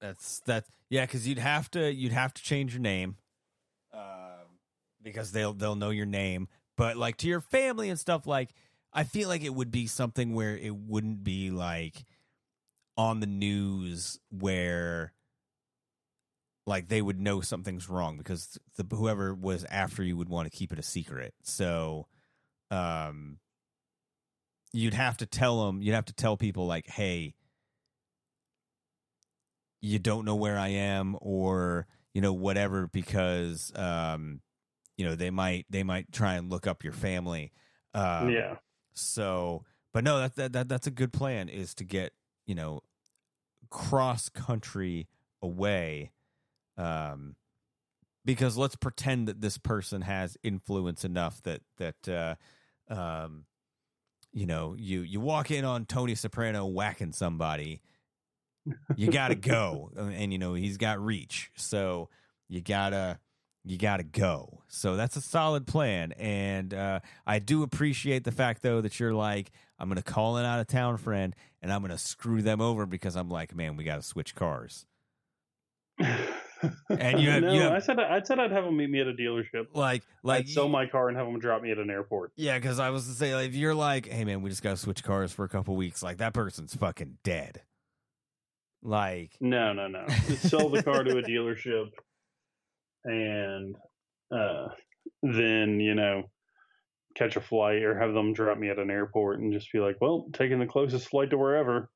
That's that. Yeah, because you'd have to you'd have to change your name, um, because they'll they'll know your name. But like to your family and stuff, like I feel like it would be something where it wouldn't be like on the news where like they would know something's wrong because the whoever was after you would want to keep it a secret. So, um, you'd have to tell them. You'd have to tell people like, hey you don't know where I am or you know whatever because um you know they might they might try and look up your family. Um, Yeah. So, but no, that, that that that's a good plan is to get you know cross country away, um, because let's pretend that this person has influence enough that that uh, um, you know you you walk in on Tony Soprano whacking somebody, you got to go, and, and you know he's got reach, so you gotta you got to go. So that's a solid plan. And uh, I do appreciate the fact, though, that you're like, I'm going to call an out of town friend and I'm going to screw them over because I'm like, man, we got to switch cars. and you have, no, you have I said I said I'd have them meet me at a dealership. like, like, I'd sell my car and have them drop me at an airport. yeah, because I was to say, like, if you're like, hey, man, we just got to switch cars for a couple weeks, like, that person's fucking dead. Like, No, no, no. Just sell the car to a dealership, and uh, then you know catch a flight or have them drop me at an airport and just be like, well, taking the closest flight to wherever.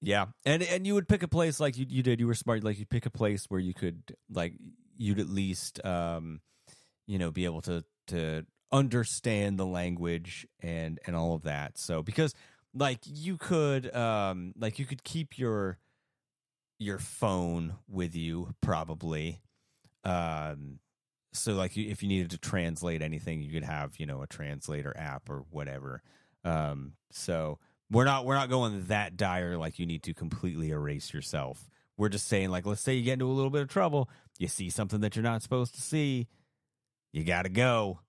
Yeah, and and you would pick a place like you you did. You were smart. Like you pick a place where you could like you'd at least um you know be able to to understand the language and and all of that. So because like you could um like you could keep your your phone with you probably. Um so like if you needed to translate anything you could have you know a translator app or whatever. Um so we're not we're not going that dire like you need to completely erase yourself. We're just saying like let's say you get into a little bit of trouble you see something that you're not supposed to see you got to go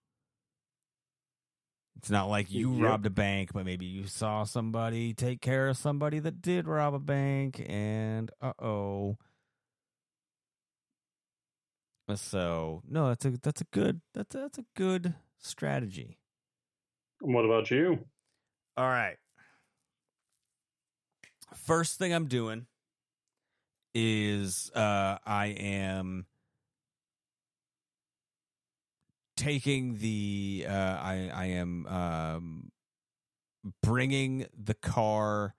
it's not like you Yep. robbed a bank but maybe you saw somebody take care of somebody that did rob a bank and uh-oh so no that's a that's a good that's a, that's a good strategy What about you? all right first thing i'm doing is uh i am taking the uh i i am um bringing the car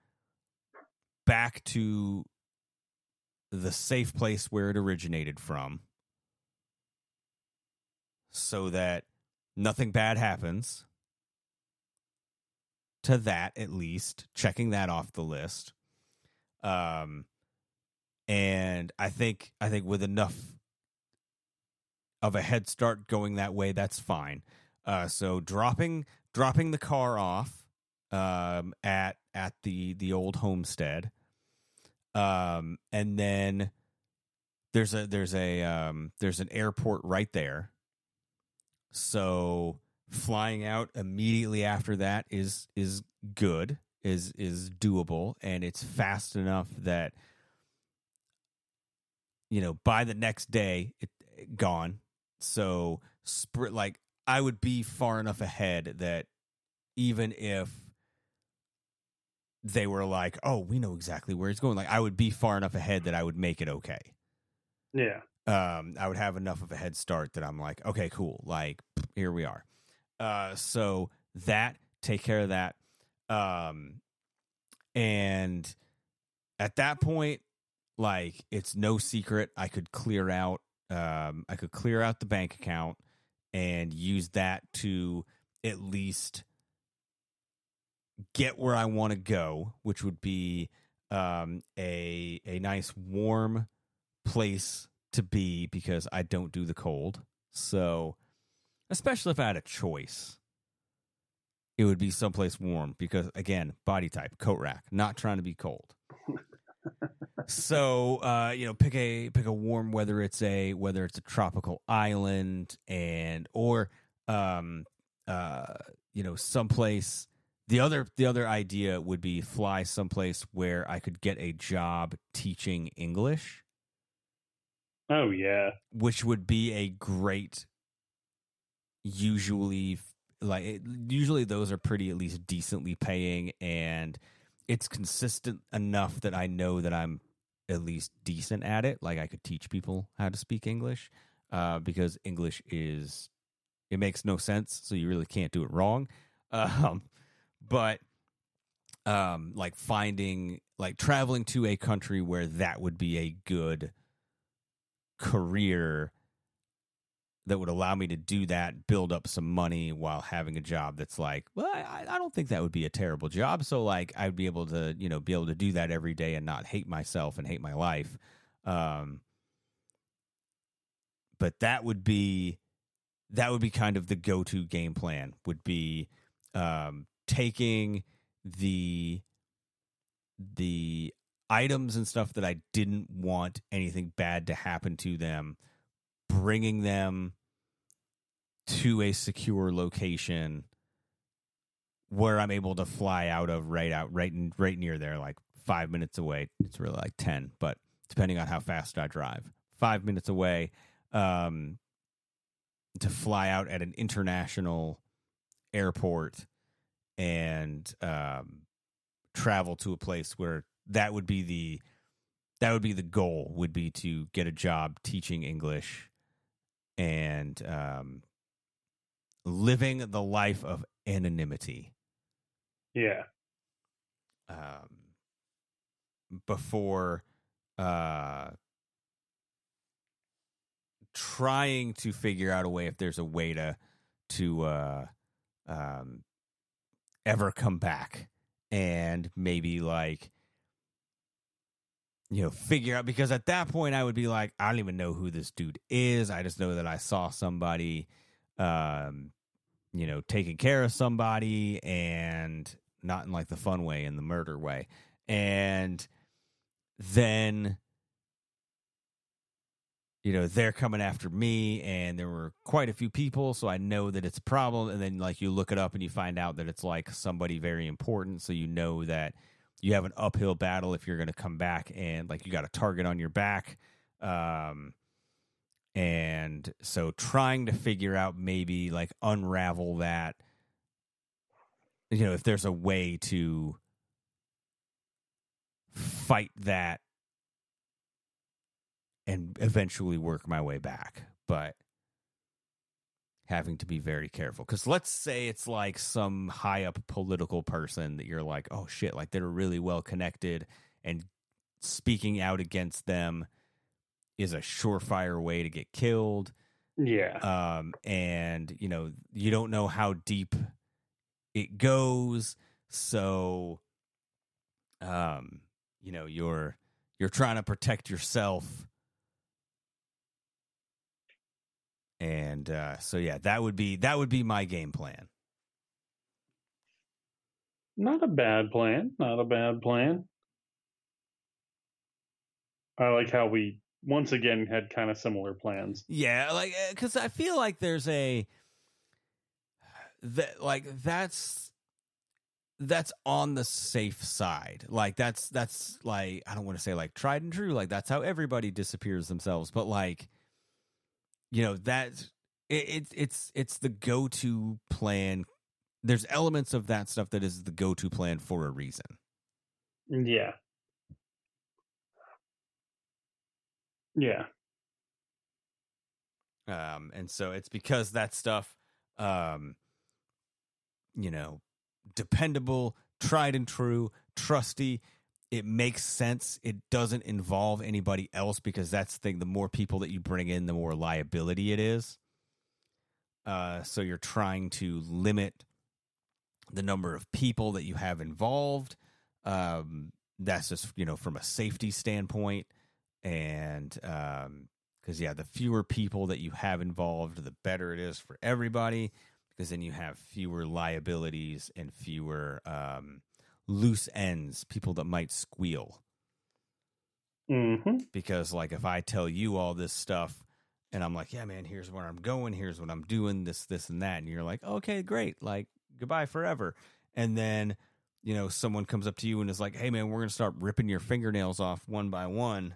back to the safe place where it originated from so that nothing bad happens. To that at least checking that off the list. Um and i think i think with enough of a head start going that way that's fine. Uh so dropping dropping the car off um at at the the old homestead um and then there's a there's a um there's an airport right there. So flying out immediately after that is is good is is doable and it's fast enough that you know by the next day it gone so sp- like i would be far enough ahead that even if they were like oh we know exactly where it's going like i would be far enough ahead that i would make it okay Yeah. um, I would have enough of a head start that I'm like, okay, cool. Like, here we are. Uh, so that take care of that. Um, and at that point, like, it's no secret. I could clear out. Um, I could clear out the bank account and use that to at least get where I want to go, which would be um, a a nice warm place to be because I don't do the cold. So, especially if I had a choice, it would be someplace warm because again, body type, coat rack, not trying to be cold. So, uh, you know, pick a pick a warm whether it's a whether it's a tropical island and or um uh you know, someplace the other the other idea would be fly someplace where I could get a job teaching English Oh yeah. which would be a great usually like usually those are pretty at least decently paying and it's consistent enough that I know that I'm at least decent at it. Like I could teach people how to speak English uh, because English is it makes no sense so you really can't do it wrong. Um, but um like finding like traveling to a country where that would be a good career that would allow me to do that, build up some money while having a job that's like, well, I, I don't think that would be a terrible job. So like I'd be able to, you know, be able to do that every day and not hate myself and hate my life. Um, but that would be that would be kind of the go-to game plan would be um, taking the the items and stuff that I didn't want anything bad to happen to them, bringing them to a secure location where I'm able to fly out of right out right in, right near there, like five minutes away. It's really like ten, but depending on how fast I drive, five minutes away. Um, to fly out at an international airport and um, travel to a place where that would be the that would be the goal would be to get a job teaching English and um, living the life of anonymity. Yeah. Um, before uh, trying to figure out a way if there's a way to to uh, um, ever come back and maybe like you know figure out because at that point I would be like I don't even know who this dude is. I just know that I saw somebody um you know taking care of somebody and not in like the fun way in the murder way. And then you know they're coming after me and there were quite a few people so i know that it's a problem. And then like you look it up and you find out that it's like somebody very important so you know that you have an uphill battle if you're going to come back and like you got a target on your back um and so trying to figure out maybe like unravel that you know if there's a way to fight that and eventually work my way back. But having to be very careful because let's say it's like some high up political person that you're like, oh shit, like they're really well connected and speaking out against them is a surefire way to get killed. Yeah. Um, and you know, you don't know how deep it goes. So, um, you know, you're, you're trying to protect yourself and uh, so yeah, that would be that would be my game plan. Not a bad plan. Not a bad plan. I like how we once again had kind of similar plans. Yeah, like because I feel like there's a that like that's that's on the safe side. Like that's that's like I don't want to say like tried and true. Like that's how everybody disappears themselves, but like you know that it's it, it's it's the go-to plan there's elements of that stuff that is the go-to plan for a reason Yeah. Yeah. um and so it's because that stuff um you know dependable tried and true trusty it makes sense it doesn't involve anybody else because that's the thing the more people that you bring in the more liability it is uh, so you're trying to limit the number of people that you have involved. Um, that's just you know from a safety standpoint, and because yeah, the fewer people that you have involved, the better it is for everybody. Because then you have fewer liabilities and fewer um, loose ends, people that might squeal. Mm-hmm. Because like if I tell you all this stuff and I'm like, yeah, man, here's where I'm going, here's what I'm doing, this, this, and that. And you're like, okay, great, like goodbye forever. And then, you know, someone comes up to you and is like, hey, man, we're going to start ripping your fingernails off one by one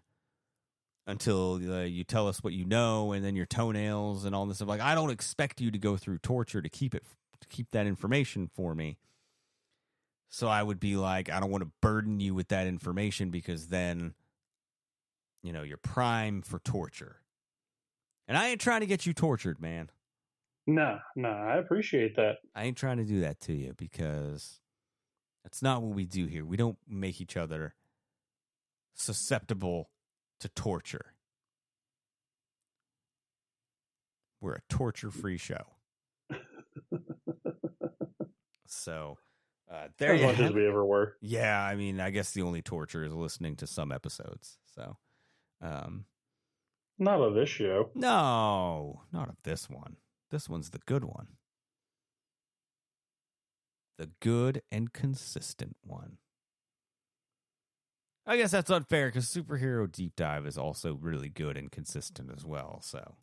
until uh, you tell us what you know and then your toenails and all this stuff. Like, I don't expect you to go through torture to keep it, to keep that information for me. So I would be like, I don't want to burden you with that information because then, you know, you're prime for torture. And I ain't trying to get you tortured, man. No, no, I appreciate that. I ain't trying to do that to you because That's not what we do here. We don't make each other susceptible to torture. We're a torture free show. so uh, there as much as we ever were. Yeah, I mean, I guess the only torture is listening to some episodes. So, um, Not of this show. no, not of this one. This one's the good one. The good and consistent one. I guess that's unfair because Superhero Deep Dive is also really good and consistent as well. So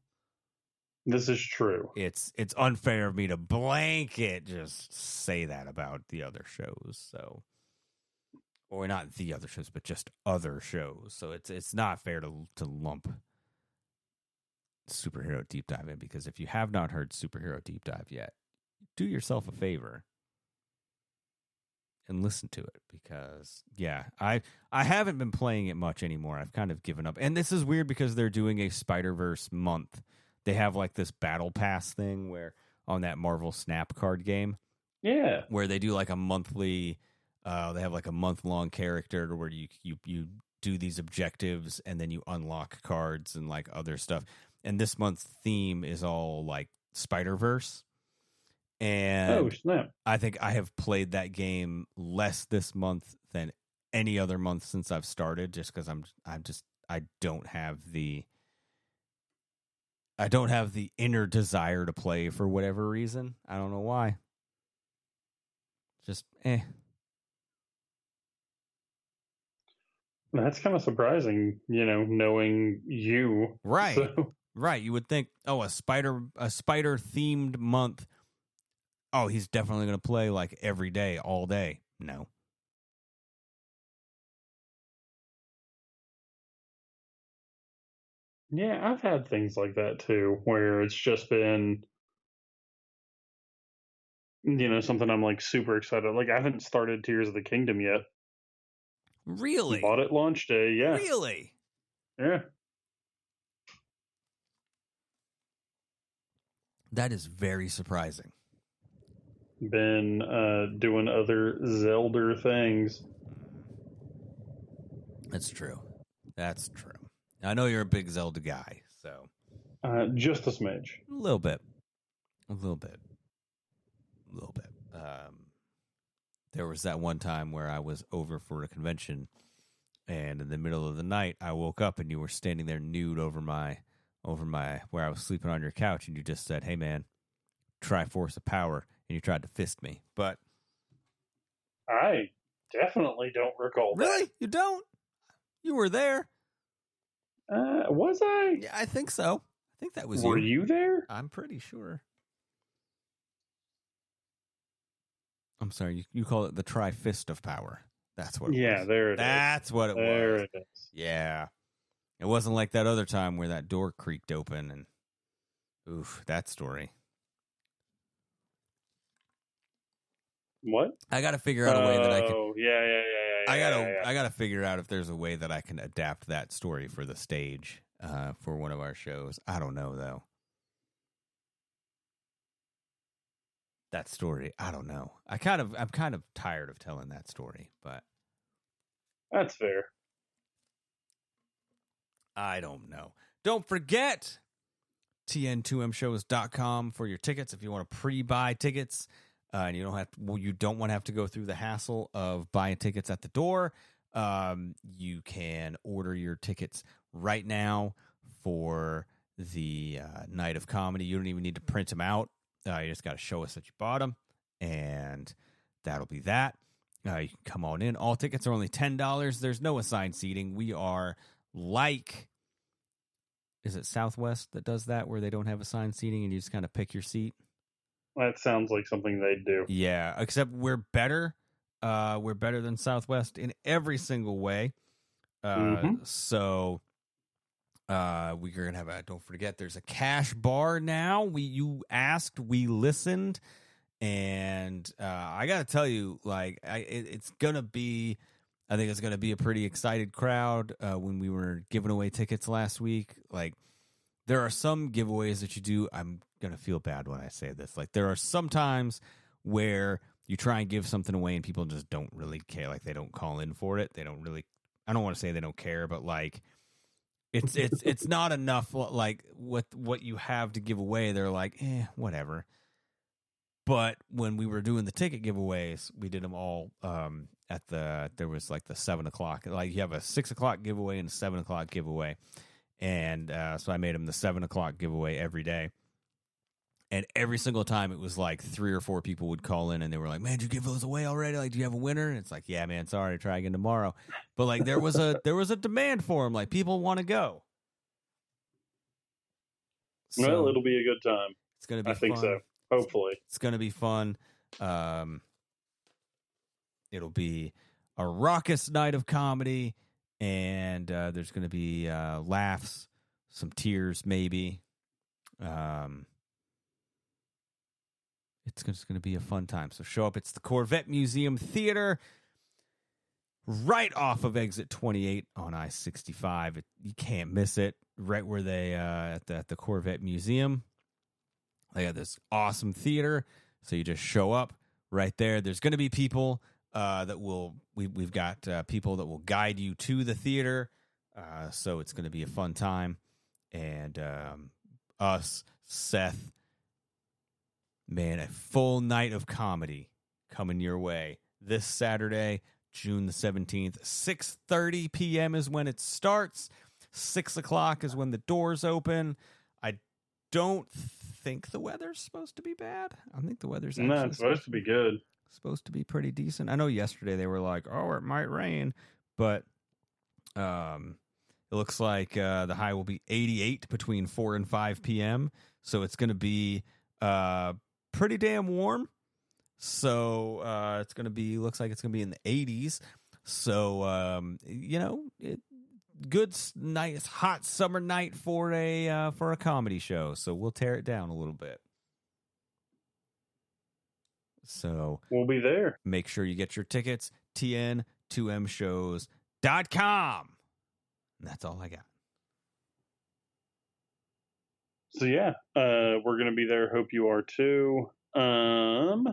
This is true. it's it's unfair of me to blanket just say that about the other shows. So or not the other shows, but just other shows. So it's it's not fair to to lump superhero deep dive in because if you have not heard superhero deep dive yet, do yourself a favor and listen to it because yeah, I I haven't been playing it much anymore. I've kind of given up. And this is weird because they're doing a Spider-Verse month. They have like this battle pass thing where on that Marvel Snap card game Yeah. where they do like a monthly uh they have like a month long character where you you you do these objectives and then you unlock cards and like other stuff and this month's theme is all like spider-verse and Oh, snap. i think i have played that game less this month than any other month since i've started just because i'm i'm just i don't have the i don't have the inner desire to play for whatever reason i don't know why just eh That's kind of surprising, you know, knowing you. Right. So, Right. You would think, oh, a spider a spider themed month. Oh, he's definitely going to play like every day, all day. No. Yeah, I've had things like that too, where it's just been, you know, something I'm like super excited. Like I haven't started Tears of the Kingdom yet. Really? Bought it launch day. Yeah. Really? Yeah. That is very surprising. Been uh, doing other Zelda things. That's true. That's true. I know you're a big Zelda guy, so Uh, just a smidge. a little bit, a little bit, a little bit. Um, there was that one time where I was over for a convention, and in the middle of the night, I woke up and you were standing there nude over my over my where I was sleeping on your couch, and you just said, "Hey, man, Triforce of Power," and you tried to fist me, but I definitely don't recall really, you don't. You were there. That. Uh, was I? Yeah, I think so. I think that was Were you. you there? I'm pretty sure. I'm sorry, you, you call it the tri fist of power. That's what it Yeah, was. there it is. That's what it There was. it is. Yeah. It wasn't like that other time where that door creaked open and oof, that story. What? I got to figure out a way that I can Oh, yeah, yeah, yeah, yeah. I gotta yeah, yeah. I gotta figure out if there's a way that I can adapt that story for the stage uh, for one of our shows. I don't know though. That story, I don't know. I kind of I'm kind of tired of telling that story, but That's fair. I don't know. Don't forget tn2mshows.com for your tickets if you want to pre-buy tickets uh, and you don't have to, well, you don't want to have to go through the hassle of buying tickets at the door. Um, you can order your tickets right now for the uh, night of comedy. You don't even need to print them out. Uh, you just got to show us that you bought them, and that'll be that. Uh, you can come on in. All tickets are only ten dollars. There's no assigned seating. We are like, is it Southwest that does that, where they don't have assigned seating and you just kind of pick your seat? That sounds like something they'd do. Yeah, except we're better. Uh, we're better than Southwest in every single way. Uh, Mhm. So uh, we're gonna have a. Don't forget, there's a cash bar now. We you asked, we listened, and uh, I gotta tell you, like, I it, it's gonna be. I think it's gonna be a pretty excited crowd. Uh, when we were giving away tickets last week, like there are some giveaways that you do. I'm gonna feel bad when I say this. Like there are some times where you try and give something away and people just don't really care. Like they don't call in for it. They don't really. I don't want to say they don't care, but like it's it's it's not enough. Like what what you have to give away, they're like, eh, whatever. But when we were doing the ticket giveaways, we did them all um, at the. There was like the seven o'clock. Like you have a six o'clock giveaway and a seven o'clock giveaway, and uh, so I made them the seven o'clock giveaway every day. And every single time it was like three or four people would call in and they were like, Man, did you give those away already? Like, do you have a winner? And it's like, Yeah, man, sorry, try again tomorrow. But like there was a there was a demand for them. Like people want to go. So, well, it'll be a good time. It's gonna be I think so. Hopefully. It's gonna be fun. Um it'll be a raucous night of comedy and uh, there's gonna be uh, laughs, some tears maybe. Um it's just going to be a fun time. So show up. It's the Corvette Museum Theater, right off of exit 28 on I 65. You can't miss it. Right where they uh, at the at the Corvette Museum. They have this awesome theater. So you just show up right there. There's going to be people uh, that will we we've got uh, people that will guide you to the theater. Uh, so it's going to be a fun time, and um, us, Seth, man, a full night of comedy coming your way this Saturday, June the seventeenth. Six thirty p.m. is when it starts. Six o'clock is when the doors open. I don't think the weather's supposed to be bad. I think the weather's No, it's supposed to be good. Supposed to be pretty decent. I know yesterday they were like, "Oh, it might rain," but um, it looks like uh, the high will be 88 between 4 and 5 p.m. So it's going to be uh, pretty damn warm. So uh, it's going to be looks like it's going to be in the 80s. So um, you know, it, good nice hot summer night for a uh, for a comedy show. So we'll tear it down a little bit. So We'll be there. make sure you get your tickets tn2mshows.com. And that's all I got. So yeah, uh, we're gonna be there. Hope you are too. Um,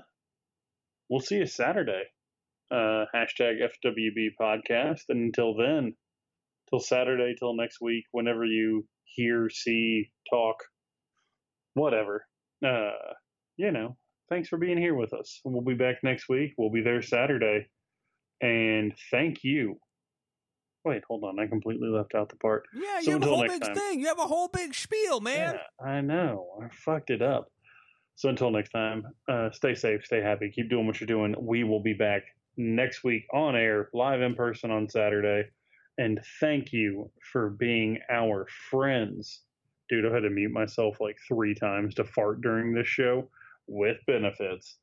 we'll see you Saturday. Uh, hashtag FWB podcast. And until then, till Saturday, till next week, whenever you hear, see, talk, whatever. Uh, you know, thanks for being here with us. We'll be back next week. We'll be there Saturday. And thank you. Wait, hold on. I completely left out the part. Yeah, So you have a whole big time- thing. You have a whole big spiel, man. yeah, I know. I fucked it up. So until next time, uh, stay safe, stay happy, keep doing what you're doing. We will be back next week on air, live in person on Saturday. And thank you for being our friends. Dude, I've had to mute myself like three times to fart during this show with benefits.